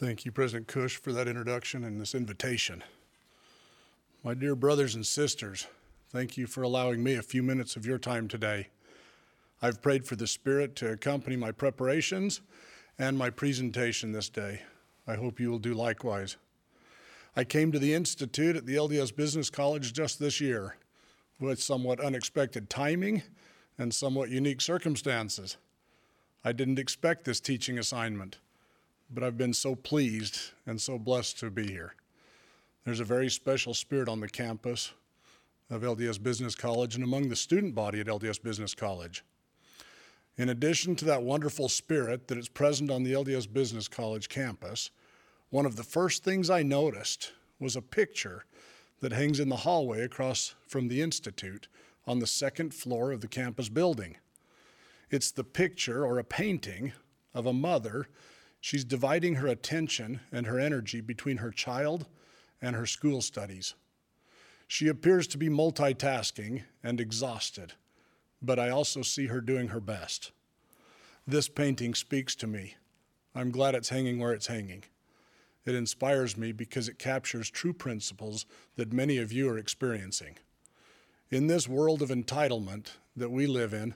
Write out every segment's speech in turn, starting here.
Thank you, President Kusch, for that introduction and this invitation. My dear brothers and sisters, thank you for allowing me a few minutes of your time today. I've prayed for the Spirit to accompany my preparations and my presentation this day. I hope you will do likewise. I came to the Institute at the LDS Business College just this year with somewhat unexpected timing and somewhat unique circumstances. I didn't expect this teaching assignment but I've been so pleased and so blessed to be here. There's a very special spirit on the campus of LDS Business College and among the student body at LDS Business College. In addition to that wonderful spirit that is present on the LDS Business College campus, one of the first things I noticed was a picture that hangs in the hallway across from the Institute on the second floor of the campus building. It's the picture or a painting of a mother She's dividing her attention and her energy between her child and her school studies. She appears to be multitasking and exhausted, but I also see her doing her best. This painting speaks to me. I'm glad it's hanging where it's hanging. It inspires me because it captures true principles that many of you are experiencing. In this world of entitlement that we live in,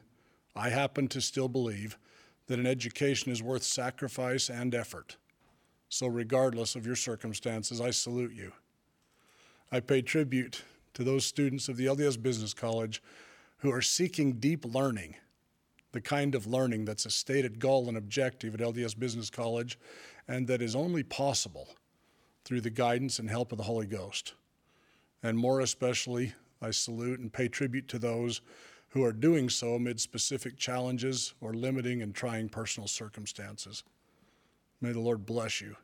I happen to still believe that an education is worth sacrifice and effort. So, regardless of your circumstances, I salute you. I pay tribute to those students of the LDS Business College who are seeking deep learning, the kind of learning that's a stated goal and objective at LDS Business College, and that is only possible through the guidance and help of the Holy Ghost. And more especially, I salute and pay tribute to those who are doing so amid specific challenges or limiting and trying personal circumstances. May the Lord bless you.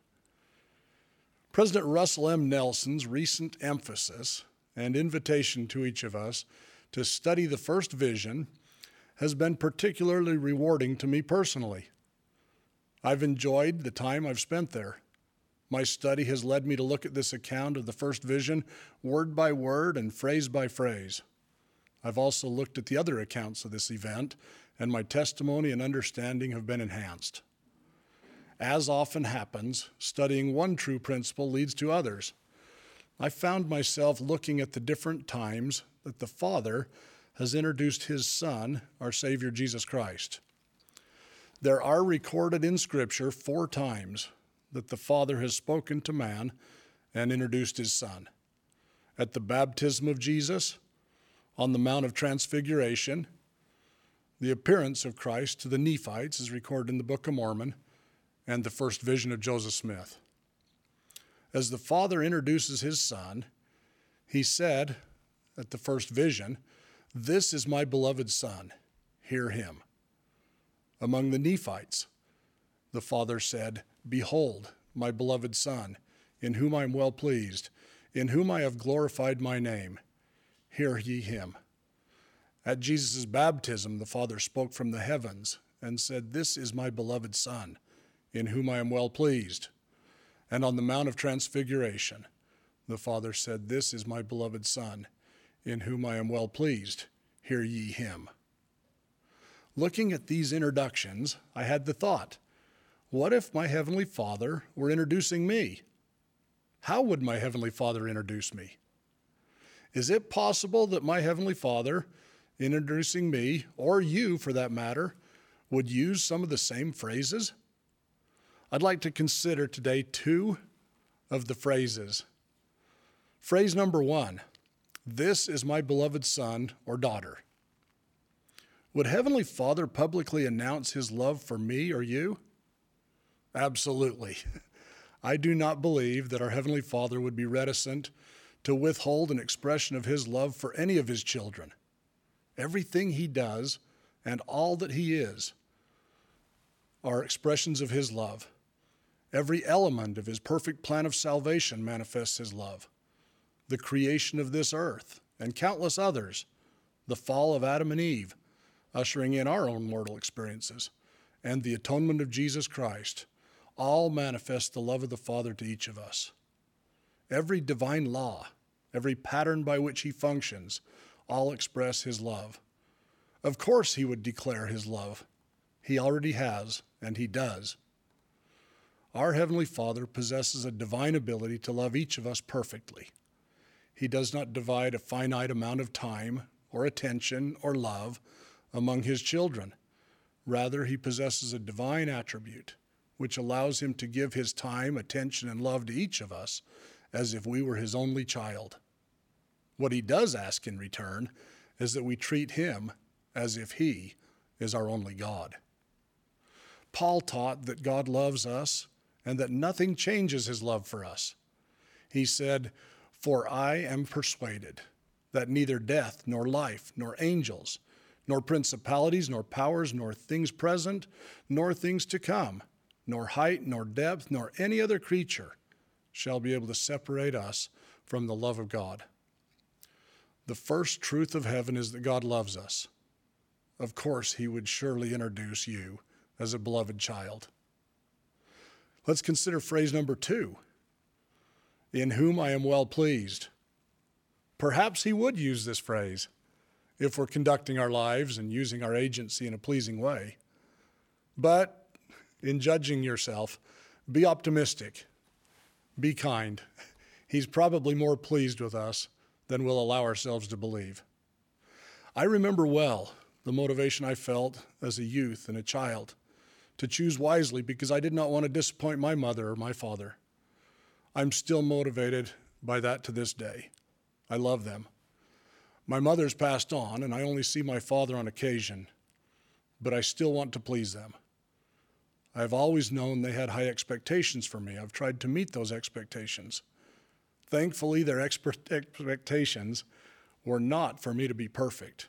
President Russell M. Nelson's recent emphasis and invitation to each of us to study the first vision has been particularly rewarding to me personally. I've enjoyed the time I've spent there. My study has led me to look at this account of the first vision word by word and phrase by phrase. I've also looked at the other accounts of this event, and my testimony and understanding have been enhanced. As often happens, studying one true principle leads to others. I found myself looking at the different times that the Father has introduced his Son, our Savior Jesus Christ. There are recorded in Scripture four times that the Father has spoken to man and introduced his Son. At the baptism of Jesus, on the Mount of Transfiguration. The appearance of Christ to the Nephites is recorded in the Book of Mormon and the first vision of Joseph Smith. As the Father introduces his Son, he said at the first vision, This is my beloved Son, hear him. Among the Nephites, the Father said, Behold, my beloved Son, in whom I am well pleased, in whom I have glorified my name hear ye him. At Jesus' baptism, the Father spoke from the heavens and said, This is my beloved Son, in whom I am well pleased. And on the Mount of Transfiguration, the Father said, This is my beloved Son, in whom I am well pleased. Hear ye him. Looking at these introductions, I had the thought what if my Heavenly Father were introducing me? How would my Heavenly Father introduce me? Is it possible that my Heavenly Father, in introducing me, or you for that matter, would use some of the same phrases? I'd like to consider today two of the phrases. Phrase number one This is my beloved son or daughter. Would Heavenly Father publicly announce his love for me or you? Absolutely. I do not believe that our Heavenly Father would be reticent to withhold an expression of his love for any of his children. Everything he does and all that he is are expressions of his love. Every element of his perfect plan of salvation manifests his love. The creation of this earth and countless others, the fall of Adam and Eve, ushering in our own mortal experiences, and the atonement of Jesus Christ, all manifest the love of the Father to each of us. Every divine law, every pattern by which he functions, all express his love. Of course, he would declare his love. He already has, and he does. Our Heavenly Father possesses a divine ability to love each of us perfectly. He does not divide a finite amount of time or attention or love among His children. Rather, He possesses a divine attribute which allows Him to give His time, attention, and love to each of us as if we were His only child. What He does ask in return is that we treat Him as if He is our only God. Paul taught that God loves us and that nothing changes his love for us. He said, For I am persuaded that neither death, nor life, nor angels, nor principalities, nor powers, nor things present, nor things to come, nor height, nor depth, nor any other creature shall be able to separate us from the love of God. The first truth of heaven is that God loves us. Of course, He would surely introduce you as a beloved child. Let's consider phrase number two in whom I am well pleased. Perhaps he would use this phrase if we're conducting our lives and using our agency in a pleasing way. But in judging yourself, be optimistic, be kind. He's probably more pleased with us than we'll allow ourselves to believe. I remember well the motivation I felt as a youth and a child to choose wisely because I did not want to disappoint my mother or my father. I'm still motivated by that to this day. I love them. My mother's passed on, and I only see my father on occasion, but I still want to please them. I've always known they had high expectations for me. I've tried to meet those expectations. Thankfully, their expectations were not for me to be perfect,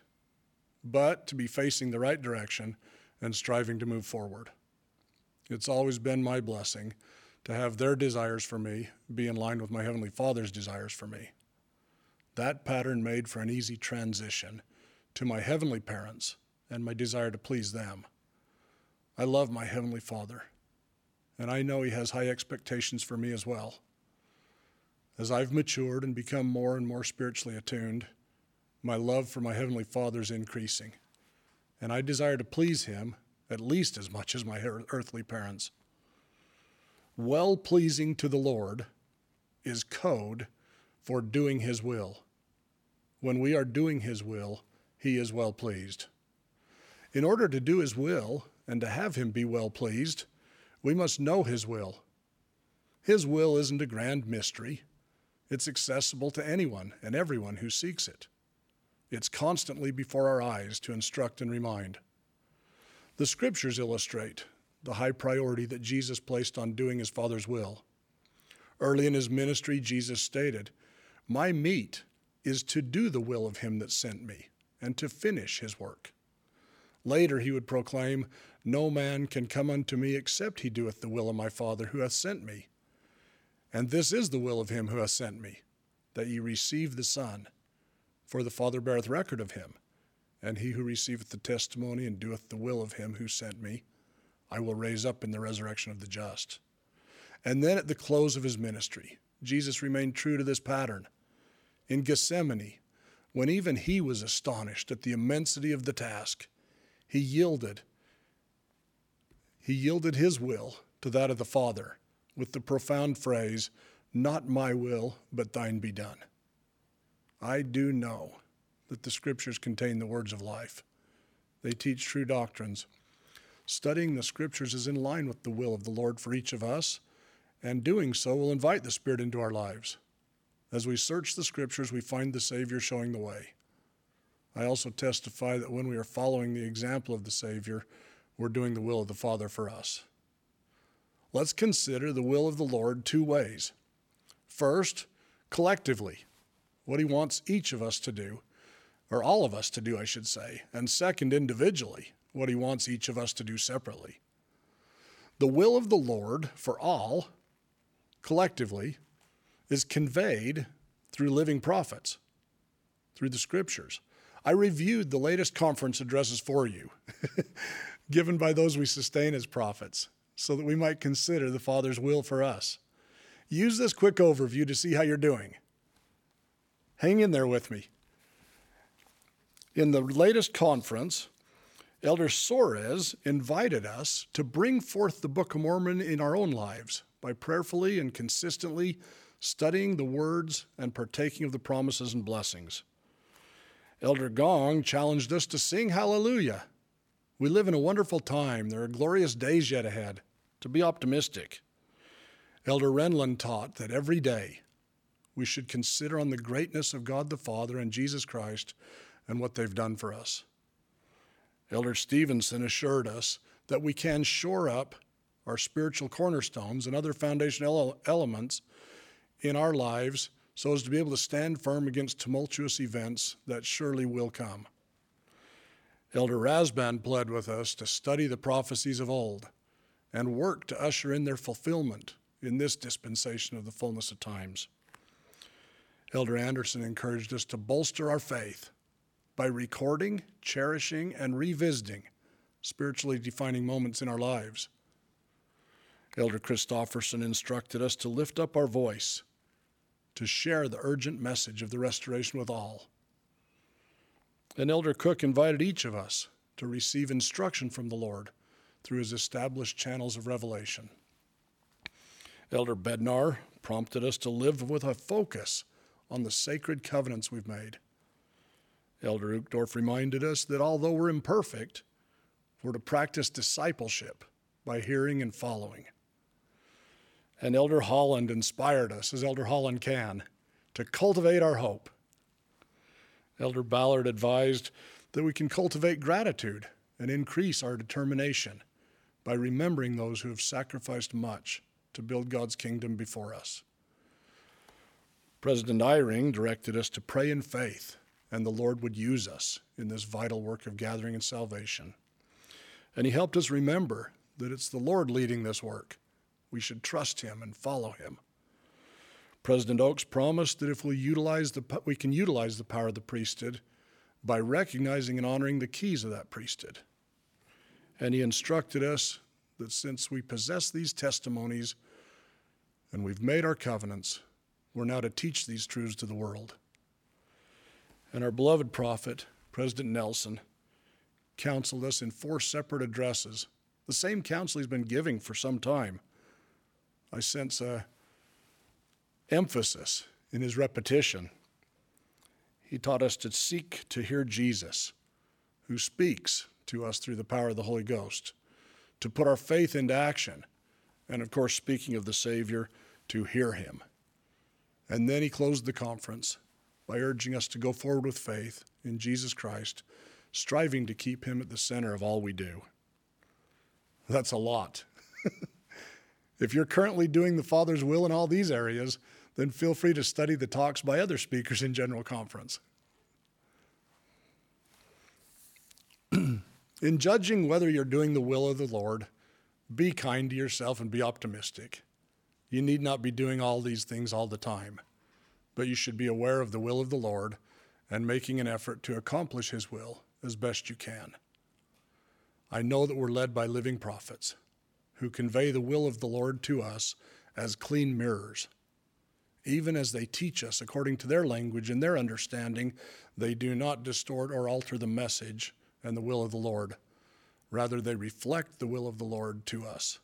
but to be facing the right direction and striving to move forward. It's always been my blessing to have their desires for me be in line with my Heavenly Father's desires for me. That pattern made for an easy transition to my heavenly parents and my desire to please them. I love my Heavenly Father, and I know He has high expectations for me as well. As I've matured and become more and more spiritually attuned, my love for my Heavenly Father is increasing, and I desire to please Him at least as much as my earthly parents. Well pleasing to the Lord is code for doing His will. When we are doing His will, He is well pleased. In order to do His will and to have Him be well pleased, we must know His will. His will isn't a grand mystery, it's accessible to anyone and everyone who seeks it. It's constantly before our eyes to instruct and remind. The scriptures illustrate the high priority that Jesus placed on doing his Father's will. Early in his ministry, Jesus stated, My meat is to do the will of him that sent me and to finish his work. Later he would proclaim, No man can come unto me except he doeth the will of my Father who hath sent me. And this is the will of him who hath sent me, that ye receive the Son, for the Father beareth record of him and he who receiveth the testimony and doeth the will of him who sent me, I will raise up in the resurrection of the just. And then at the close of his ministry, Jesus remained true to this pattern. In Gethsemane, when even he was astonished at the immensity of the task, he yielded. He yielded his will to that of the Father with the profound phrase, Not my will, but thine be done. I do know that the scriptures contain the words of life. They teach true doctrines. Studying the scriptures is in line with the will of the Lord for each of us, and doing so will invite the Spirit into our lives. As we search the scriptures, we find the Savior showing the way. I also testify that when we are following the example of the Savior, we're doing the will of the Father for us. Let's consider the will of the Lord two ways. First, collectively, what He wants each of us to do, or all of us to do, I should say, and second, individually, what he wants each of us to do separately. The will of the Lord for all, collectively, is conveyed through living prophets, through the scriptures. I reviewed the latest conference addresses for you, given by those we sustain as prophets, so that we might consider the Father's will for us. Use this quick overview to see how you're doing. Hang in there with me. In the latest conference, Elder Soares invited us to bring forth the Book of Mormon in our own lives by prayerfully and consistently studying the words and partaking of the promises and blessings. Elder Gong challenged us to sing hallelujah. We live in a wonderful time. There are glorious days yet ahead. To be optimistic. Elder Renlund taught that every day we should consider on the greatness of God the Father and Jesus Christ and what they've done for us. Elder Stevenson assured us that we can shore up our spiritual cornerstones and other foundational elements in our lives so as to be able to stand firm against tumultuous events that surely will come. Elder Rasband pled with us to study the prophecies of old and work to usher in their fulfillment in this dispensation of the fullness of times. Elder Anderson encouraged us to bolster our faith by recording, cherishing, and revisiting spiritually defining moments in our lives. Elder Christofferson instructed us to lift up our voice, to share the urgent message of the restoration with all. And Elder Cook invited each of us to receive instruction from the Lord through his established channels of revelation. Elder Bednar prompted us to live with a focus on the sacred covenants we've made. Elder Uchtdorf reminded us that although we're imperfect, we're to practice discipleship by hearing and following. And Elder Holland inspired us, as Elder Holland can, to cultivate our hope. Elder Ballard advised that we can cultivate gratitude and increase our determination by remembering those who have sacrificed much to build God's kingdom before us. President Eyring directed us to pray in faith, and the Lord would use us in this vital work of gathering and salvation. And he helped us remember that it's the Lord leading this work. We should trust him and follow him. President Oaks promised that if we utilize the we can utilize the power of the priesthood by recognizing and honoring the keys of that priesthood. And he instructed us that since we possess these testimonies and we've made our covenants, we're now to teach these truths to the world. And our beloved prophet, President Nelson, counseled us in four separate addresses, the same counsel he's been giving for some time. I sense a emphasis in his repetition. He taught us to seek to hear Jesus, who speaks to us through the power of the Holy Ghost, to put our faith into action, and of course, speaking of the Savior, to hear him. And then he closed the conference by urging us to go forward with faith in Jesus Christ, striving to keep him at the center of all we do. That's a lot. if you're currently doing the Father's will in all these areas, then feel free to study the talks by other speakers in General Conference. in judging whether you're doing the will of the Lord, be kind to yourself and be optimistic. You need not be doing all these things all the time, but you should be aware of the will of the Lord and making an effort to accomplish His will as best you can. I know that we're led by living prophets who convey the will of the Lord to us as clean mirrors. Even as they teach us according to their language and their understanding, they do not distort or alter the message and the will of the Lord. Rather, they reflect the will of the Lord to us.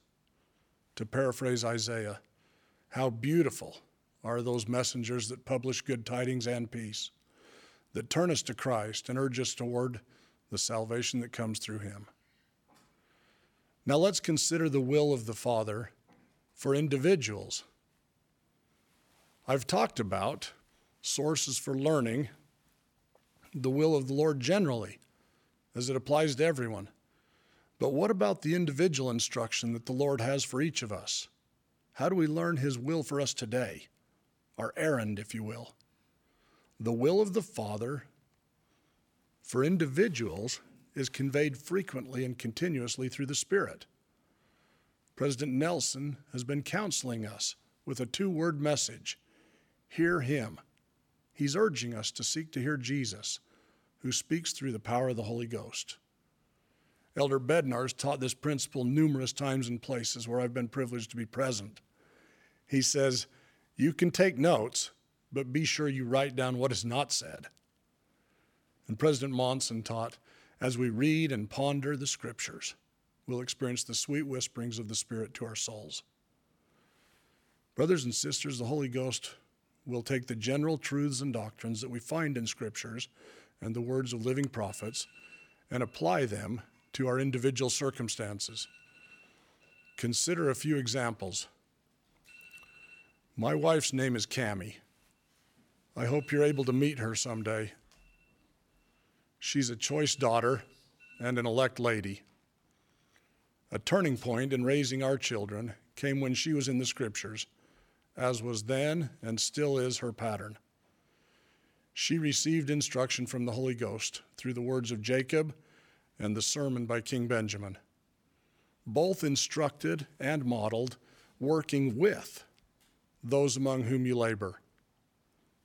To paraphrase Isaiah, how beautiful are those messengers that publish good tidings and peace, that turn us to Christ and urge us toward the salvation that comes through him. Now let's consider the will of the Father for individuals. I've talked about sources for learning the will of the Lord generally, as it applies to everyone. But what about the individual instruction that the Lord has for each of us? How do we learn His will for us today? Our errand, if you will. The will of the Father for individuals is conveyed frequently and continuously through the Spirit. President Nelson has been counseling us with a two word message hear Him. He's urging us to seek to hear Jesus, who speaks through the power of the Holy Ghost. Elder Bednar's taught this principle numerous times and places where I've been privileged to be present he says, You can take notes, but be sure you write down what is not said. And President Monson taught, as we read and ponder the scriptures, we'll experience the sweet whisperings of the Spirit to our souls. Brothers and sisters, the Holy Ghost will take the general truths and doctrines that we find in scriptures and the words of living prophets and apply them to our individual circumstances. Consider a few examples. My wife's name is Cami. I hope you're able to meet her someday. She's a choice daughter and an elect lady. A turning point in raising our children came when she was in the scriptures, as was then and still is her pattern. She received instruction from the Holy Ghost through the words of Jacob and the sermon by King Benjamin. Both instructed and modeled working with those among whom you labor.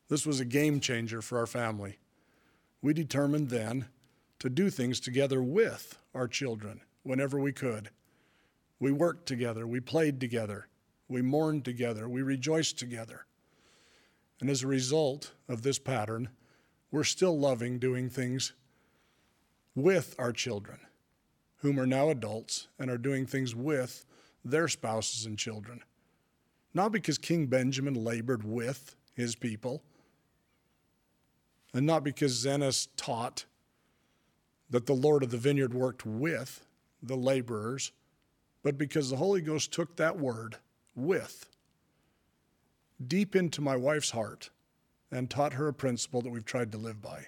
This was a game changer for our family we determined then to do things together with our children whenever we could. We worked together, we played together, we mourned together, we rejoiced together. And as a result of this pattern, we're still loving doing things with our children, whom are now adults and are doing things with their spouses and children. Not because King Benjamin labored with his people, and not because Zenos taught that the Lord of the vineyard worked with the laborers, but because the Holy Ghost took that word, with, deep into my wife's heart and taught her a principle that we've tried to live by.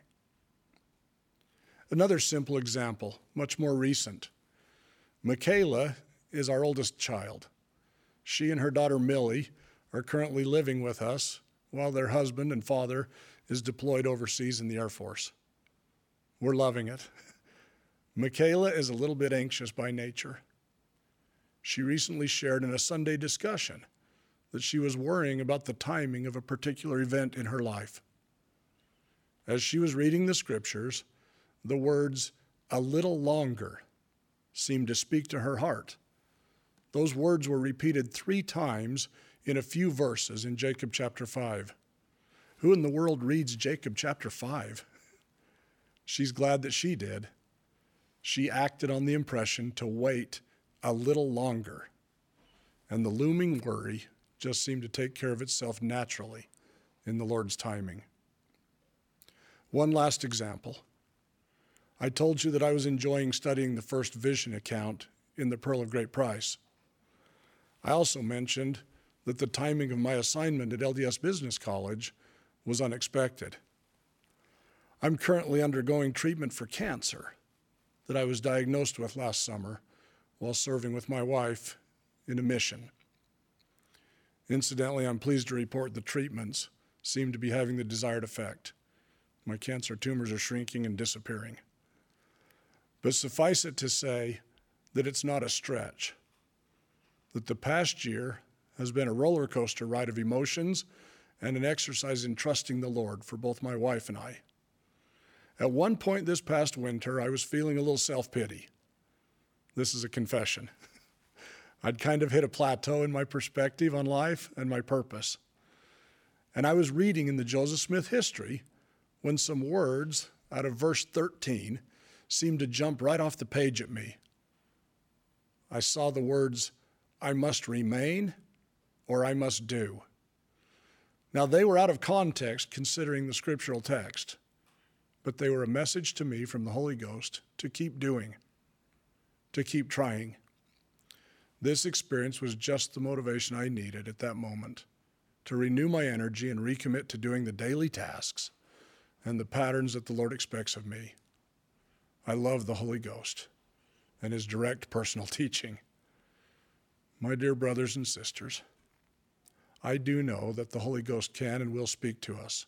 Another simple example, much more recent. Michaela is our oldest child. She and her daughter Millie are currently living with us while their husband and father is deployed overseas in the Air Force. We're loving it. Michaela is a little bit anxious by nature. She recently shared in a Sunday discussion that she was worrying about the timing of a particular event in her life. As she was reading the scriptures, the words, a little longer, seemed to speak to her heart. Those words were repeated three times in a few verses in Jacob chapter 5. Who in the world reads Jacob chapter 5? She's glad that she did. She acted on the impression to wait a little longer. And the looming worry just seemed to take care of itself naturally in the Lord's timing. One last example. I told you that I was enjoying studying the first vision account in the Pearl of Great Price. I also mentioned that the timing of my assignment at LDS Business College was unexpected. I'm currently undergoing treatment for cancer that I was diagnosed with last summer while serving with my wife in a mission. Incidentally, I'm pleased to report the treatments seem to be having the desired effect. My cancer tumors are shrinking and disappearing. But suffice it to say that it's not a stretch, that the past year has been a roller coaster ride of emotions and an exercise in trusting the Lord for both my wife and I. At one point this past winter, I was feeling a little self pity. This is a confession. I'd kind of hit a plateau in my perspective on life and my purpose. And I was reading in the Joseph Smith history when some words out of verse 13 seemed to jump right off the page at me. I saw the words, I must remain or I must do. Now, they were out of context considering the scriptural text, but they were a message to me from the Holy Ghost to keep doing, to keep trying. This experience was just the motivation I needed at that moment to renew my energy and recommit to doing the daily tasks and the patterns that the Lord expects of me. I love the Holy Ghost and his direct personal teaching. My dear brothers and sisters, I do know that the Holy Ghost can and will speak to us,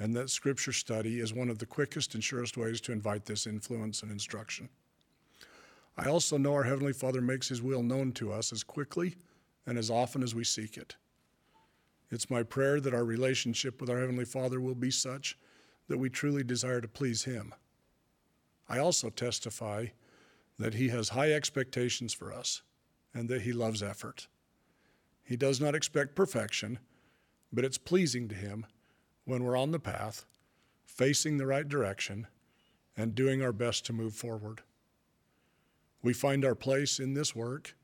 and that Scripture study is one of the quickest and surest ways to invite this influence and instruction. I also know our Heavenly Father makes His will known to us as quickly and as often as we seek it. It's my prayer that our relationship with our Heavenly Father will be such that we truly desire to please Him. I also testify that He has high expectations for us and that He loves effort. He does not expect perfection, but it's pleasing to Him when we're on the path, facing the right direction, and doing our best to move forward. We find our place in this work,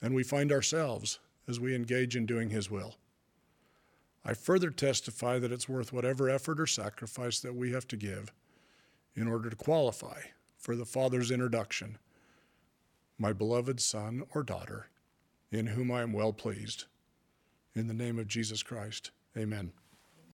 and we find ourselves as we engage in doing His will. I further testify that it's worth whatever effort or sacrifice that we have to give in order to qualify for the Father's introduction, my beloved son or daughter, in whom I am well pleased. In the name of Jesus Christ, amen.